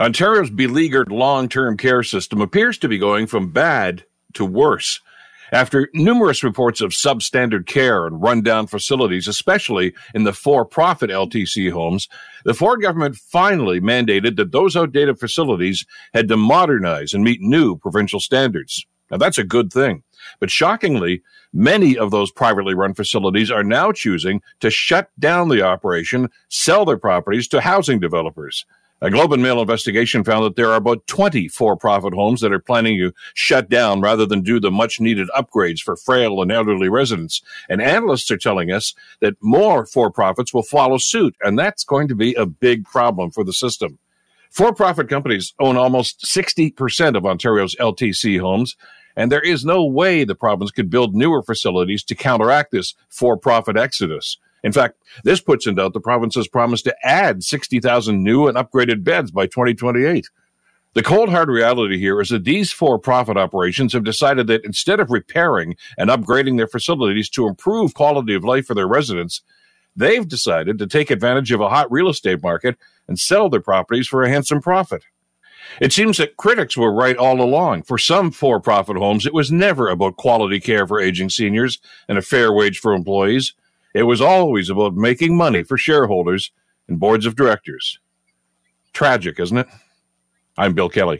Ontario's beleaguered long term care system appears to be going from bad to worse. After numerous reports of substandard care and rundown facilities, especially in the for profit LTC homes, the Ford government finally mandated that those outdated facilities had to modernize and meet new provincial standards. Now, that's a good thing. But shockingly, many of those privately run facilities are now choosing to shut down the operation, sell their properties to housing developers. A Globe and Mail investigation found that there are about 20 for profit homes that are planning to shut down rather than do the much needed upgrades for frail and elderly residents. And analysts are telling us that more for profits will follow suit, and that's going to be a big problem for the system. For profit companies own almost 60% of Ontario's LTC homes, and there is no way the province could build newer facilities to counteract this for profit exodus. In fact, this puts in doubt the province's promise to add 60,000 new and upgraded beds by 2028. The cold hard reality here is that these for profit operations have decided that instead of repairing and upgrading their facilities to improve quality of life for their residents, they've decided to take advantage of a hot real estate market and sell their properties for a handsome profit. It seems that critics were right all along. For some for profit homes, it was never about quality care for aging seniors and a fair wage for employees. It was always about making money for shareholders and boards of directors. Tragic, isn't it? I'm Bill Kelly.